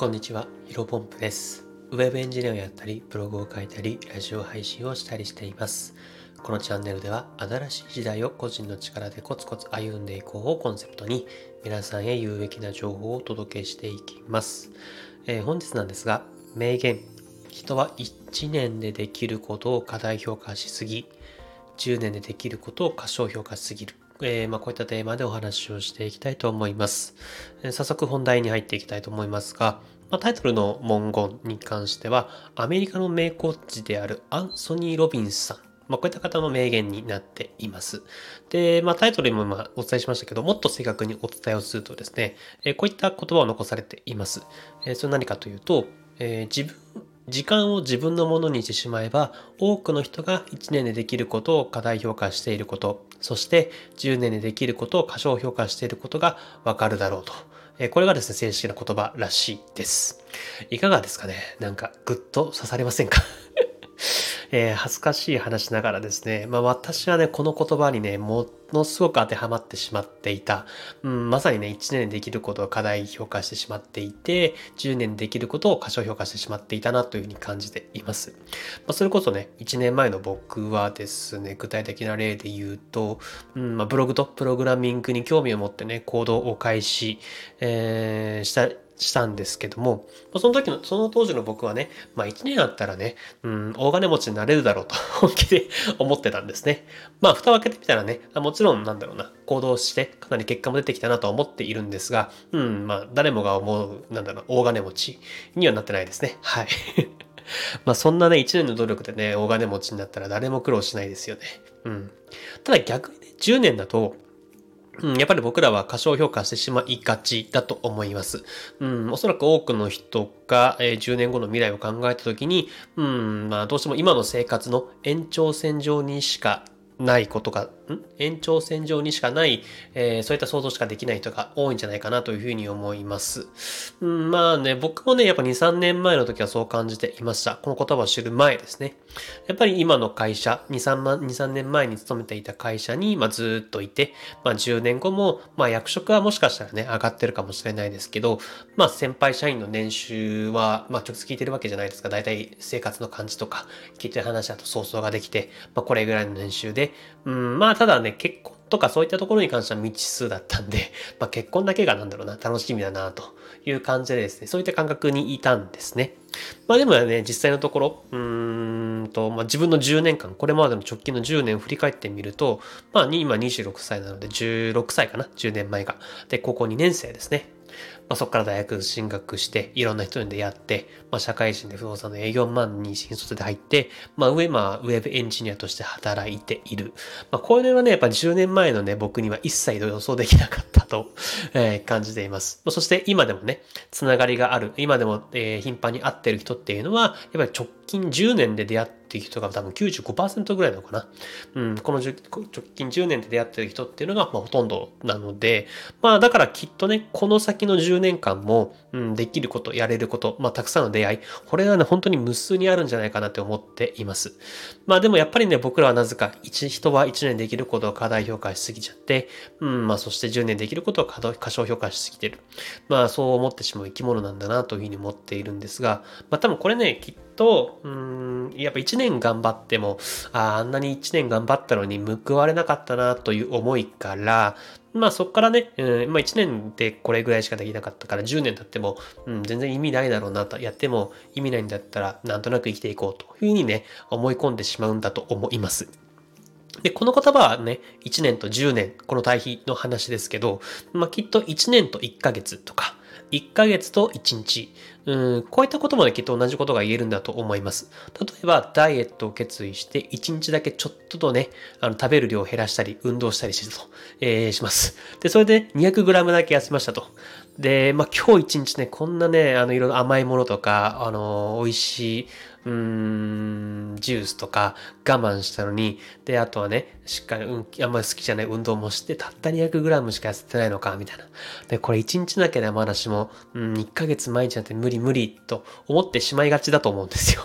こんにちは、ヒロポンプです。ウェブエンジニアをやったり、ブログを書いたり、ラジオ配信をしたりしています。このチャンネルでは、新しい時代を個人の力でコツコツ歩んでいこうをコンセプトに、皆さんへ有益な情報をお届けしていきます。えー本日なんですが、名言。人は1年でできることを過大評価しすぎ、10年でできることを過小評価しすぎる。えーまあ、こういったテーマでお話をしていきたいと思います。えー早速本題に入っていきたいと思いますが、まあ、タイトルの文言に関しては、アメリカの名コーチであるアンソニー・ロビンスさん。まあ、こういった方の名言になっています。で、まあ、タイトルにも今お伝えしましたけど、もっと正確にお伝えをするとですね、えーこういった言葉を残されています。えそれ何かというと、え自分、時間を自分のものにしてしまえば、多くの人が1年でできることを過大評価していること、そして10年でできることを過小評価していることがわかるだろうと。これがですね、正式な言葉らしいです。いかがですかね？なんかぐっと刺されませんか？えー恥ずかしい話ながらですね、まあ私はね、この言葉にね、ものすごく当てはまってしまっていた。うん、まさにね、1年できることを過大評価してしまっていて、10年でできることを過小評価してしまっていたなというふうに感じています。まあ、それこそね、1年前の僕はですね、具体的な例で言うと、うんまあ、ブログとプログラミングに興味を持ってね、行動を開始、えーした、したんですけども、その時の、その当時の僕はね、まあ1年あったらね、うん、大金持ちになれるだろうと 本気で 思ってたんですね。まあ蓋を開けてみたらね、もちろんなんだろうな、行動してかなり結果も出てきたなと思っているんですが、うん、まあ誰もが思う、なんだろう、大金持ちにはなってないですね。はい。まあそんなね、1年の努力でね、大金持ちになったら誰も苦労しないですよね。うん。ただ逆にね、10年だと、うん、やっぱり僕らは過小評価してしまいがちだと思います。うん、おそらく多くの人が、えー10年後の未来を考えたときに、うん、まあどうしても今の生活の延長線上にしかないことが、ん？延長線上にしかない、えーそういった想像しかできない人が多いんじゃないかなというふうに思います。ん、まあね、僕もね、やっぱ2、3年前の時はそう感じていました。この言葉を知る前ですね。やっぱり今の会社、2、3, 万2 3年前に勤めていた会社に、まあ、ずっといて、まあ、10年後も、まあ、役職はもしかしたらね、上がってるかもしれないですけど、まあ、先輩社員の年収は、まあ、直接聞いてるわけじゃないですか。大体生活の感じとか、聞いてる話だと想像ができて、まあ、これぐらいの年収で、うん、まあ、ただね、結婚とかそういったところに関しては未知数だったんで、まあ、結婚だけがなんだろうな、楽しみだな、という感じでですね、そういった感覚にいたんですね。まあでもね、実際のところ、うーんと、まあ自分の10年間、これまでの直近の10年を振り返ってみると、まあ今26歳なので16歳かな、10年前が。で、高校2年生ですね。まあそこから大学進学して、いろんな人に出会って、まあ社会人で不動産の営業マンに新卒で入って、まあ上、まあウェブエンジニアとして働いている。まあこれはね、やっぱ10年前のね、僕には一切予想できなかったと、え感じています。そして今でもね、つながりがある、今でも、え頻繁に会ってる人っていうのは、やっぱり直近10年で出会っている人が多分95%ぐらいなのかな。うん、この直近10年で出会ってる人っていうのが、ま、ほとんどなので、まあだからきっとね、この先の10年間も、うん、できること、やれること、まあたくさんの出会い、これはね、本当に無数にあるんじゃないかなって思っています。まあでもやっぱりね、僕らはなぜか、一人は1年できることを過大評価しすぎちゃって、うん、まあそして10年できることを過小評価しすぎてる。まあそう思ってしまう生き物なんだなというふうに思っているんですが、まあ多分これね、きっと、うん、やっぱ1年頑張っても、あーあんなに1年頑張ったのに報われなかったなという思いから、まあそこからね、うん、まあ1年でこれぐらいしかできなかったから10年経っても、うん、全然意味ないだろうなと、やっても意味ないんだったらなんとなく生きていこうというふうにね、思い込んでしまうんだと思います。で、この言葉はね、1年と10年、この対比の話ですけど、まあ、きっと1年と1ヶ月とか、1ヶ月と1日、うん、こういったこともね、きっと同じことが言えるんだと思います。例えば、ダイエットを決意して、1日だけちょっととね、あの、食べる量を減らしたり、運動したりしてと、えーします。で、それで 200g だけ痩せましたと。で、まあ、今日一日ね、こんなね、あの、いろいろ甘いものとか、あの、美味しい、うん、ジュースとか我慢したのに、で、あとはね、しっかり、うん、あんまり好きじゃない運動もして、たった 200g しか痩せてないのか、みたいな。で、これ1日だけでまだしも、うん、1ヶ月毎日なんて無理無理と思ってしまいがちだと思うんですよ。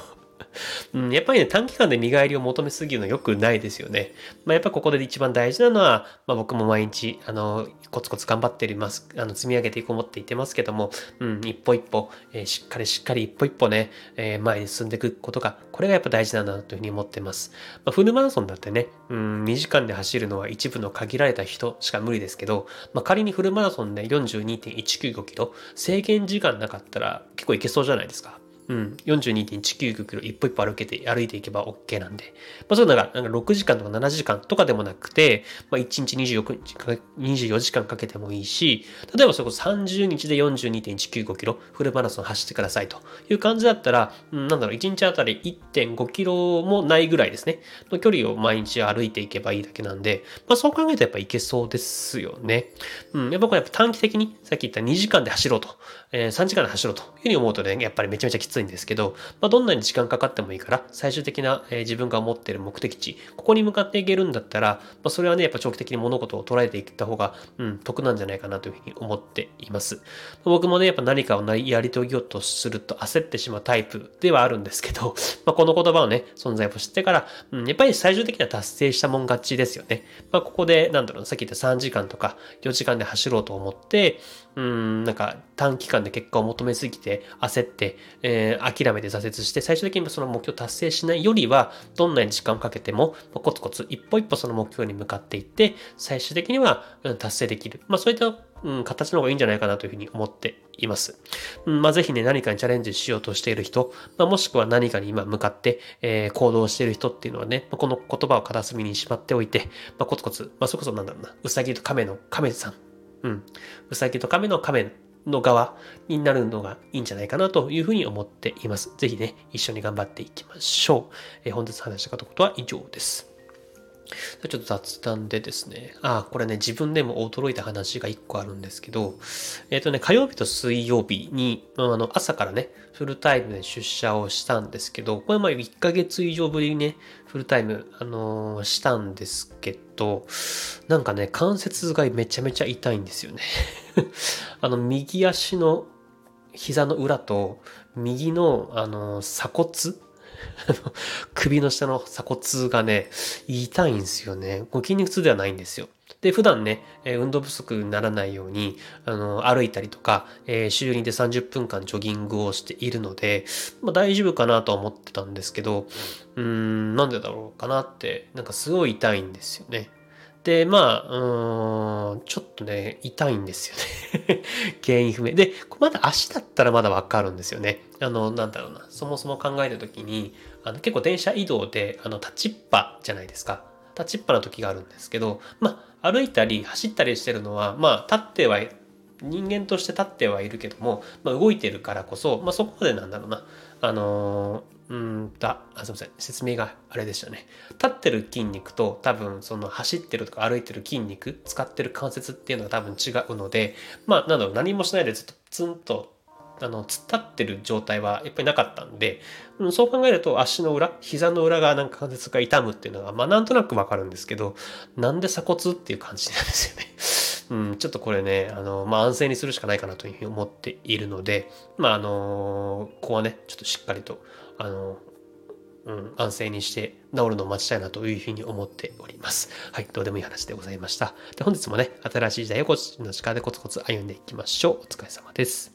うん、やっぱりね、短期間で見返りを求めすぎるのは良くないですよね。まあ、やっぱここで一番大事なのは、まあ、僕も毎日、あの、コツコツ頑張っております。あの、積み上げていこう思って言ってますけども、うん、一歩一歩、えー、しっかりしっかり一歩一歩ね、えー、前に進んでいくことが、これがやっぱ大事なんだなというふうに思ってます。まあ、フルマラソンだってね、うん、2時間で走るのは一部の限られた人しか無理ですけど、まあ、仮にフルマラソンで42.195キロ、制限時間なかったら結構いけそうじゃないですか。うん、42.195キロ一歩一歩歩けて、歩いていけば OK なんで。まあ、そういうのが、なんか6時間とか7時間とかでもなくて、まあ、1日24時間 ,24 時間かけてもいいし、例えばそこ30日で42.195キロ、フルマラソン走ってくださいという感じだったら、うん、なんだろう、1日あたり1.5キロもないぐらいですね、の距離を毎日歩いていけばいいだけなんで、まあ、そう考えるとやっぱいけそうですよね。うん、やっぱこれやっぱ短期的に、さっき言った2時間で走ろうと、えー、3時間で走ろうというふうに思うとね、やっぱりめちゃめちゃきついついんですけど、まあ、どんなに時間かかってもいいから、最終的な、えー、自分が思っている目的地、ここに向かっていけるんだったら、まあ、それはね、やっぱ長期的に物事を捉えていった方が、うん、得なんじゃないかなというふうに思っています。僕もね、やっぱ何かをやり遂げようとすると焦ってしまうタイプではあるんですけど、まあ、この言葉をね、存在を知ってから、うん、やっぱり最終的には達成したもん勝ちですよね。まあ、ここで、なんだろう、さっき言った3時間とか4時間で走ろうと思って、うん、なんか短期間で結果を求めすぎて焦って、えー、諦めて挫折して最終的にその目標達成しないよりはどんなに時間をかけてもコツコツ一歩一歩その目標に向かっていって最終的には達成できる。まあそういったうん、形の方がいいんじゃないかなというふうに思っています。うん、まあ、ぜひね、何かにチャレンジしようとしている人、まあ、もしくは何かに今向かって、えー、行動している人っていうのはね、まあ、この言葉を片隅にしまっておいて、まあ、コツコツ、まあ、それこそなんだろうな、うさぎと亀の亀さんうん。うさぎと亀の亀の側になるのがいいんじゃないかなというふうに思っています。ぜひね、一緒に頑張っていきましょう。えー、本日話したことは以上です。ちょっと雑談でですね、あ、これね、自分でも驚いた話が一個あるんですけど、えっ、ー、とね、火曜日と水曜日に、あの、朝からね、フルタイムで出社をしたんですけど、これまあ1ヶ月以上ぶりにね、フルタイム、あのー、したんですけど、なんかね、関節がめちゃめちゃ痛いんですよね。あの、右足の膝の裏と、右の、あのー、鎖骨首の下の鎖骨がね、痛いんですよね。こ筋肉痛ではないんですよ。で、普段ね、運動不足にならないように、あの、歩いたりとか、えー、週2で30分間ジョギングをしているので、まあ大丈夫かなとは思ってたんですけど、うーん、なんでだろうかなって、なんかすごい痛いんですよね。で、まあ、うん、ちょっとね、痛いんですよね 原因不明。で、まだ足だったらまだわかるんですよね。あの、なんだろうな。そもそも考えた時に、あの結構電車移動で、あの、立ちっぱじゃないですか。立ちっぱな時があるんですけど、まあ、歩いたり走ったりしてるのは、まあ、立っては人間として立ってはいるけども、まあ、動いてるからこそ、まあ、そこまでなんだろうな。あのー、うんだ、あ、すみません。説明があれでしたね。立ってる筋肉と多分その走ってるとか歩いてる筋肉、使ってる関節っていうのが多分違うので、まあ、なんだろう、何もしないでずっとツンとあの、突っ立ってる状態はやっぱりなかったんで、うん、そう考えると足の裏、膝の裏がなんか関節が痛むっていうのが、まあなんとなくわかるんですけど、なんで鎖骨っていう感じなんですよね。うん、ちょっとこれね、あの、まあ安静にするしかないかなというふうに思っているので、まああのここはね、ちょっとしっかりと、あのうん、安静にして治るのを待ちたいなというふうに思っております。はい、どうでもいい話でございました。で本日もね、新しい時代をこっちの力でコツコツ歩んでいきましょう。お疲れ様です。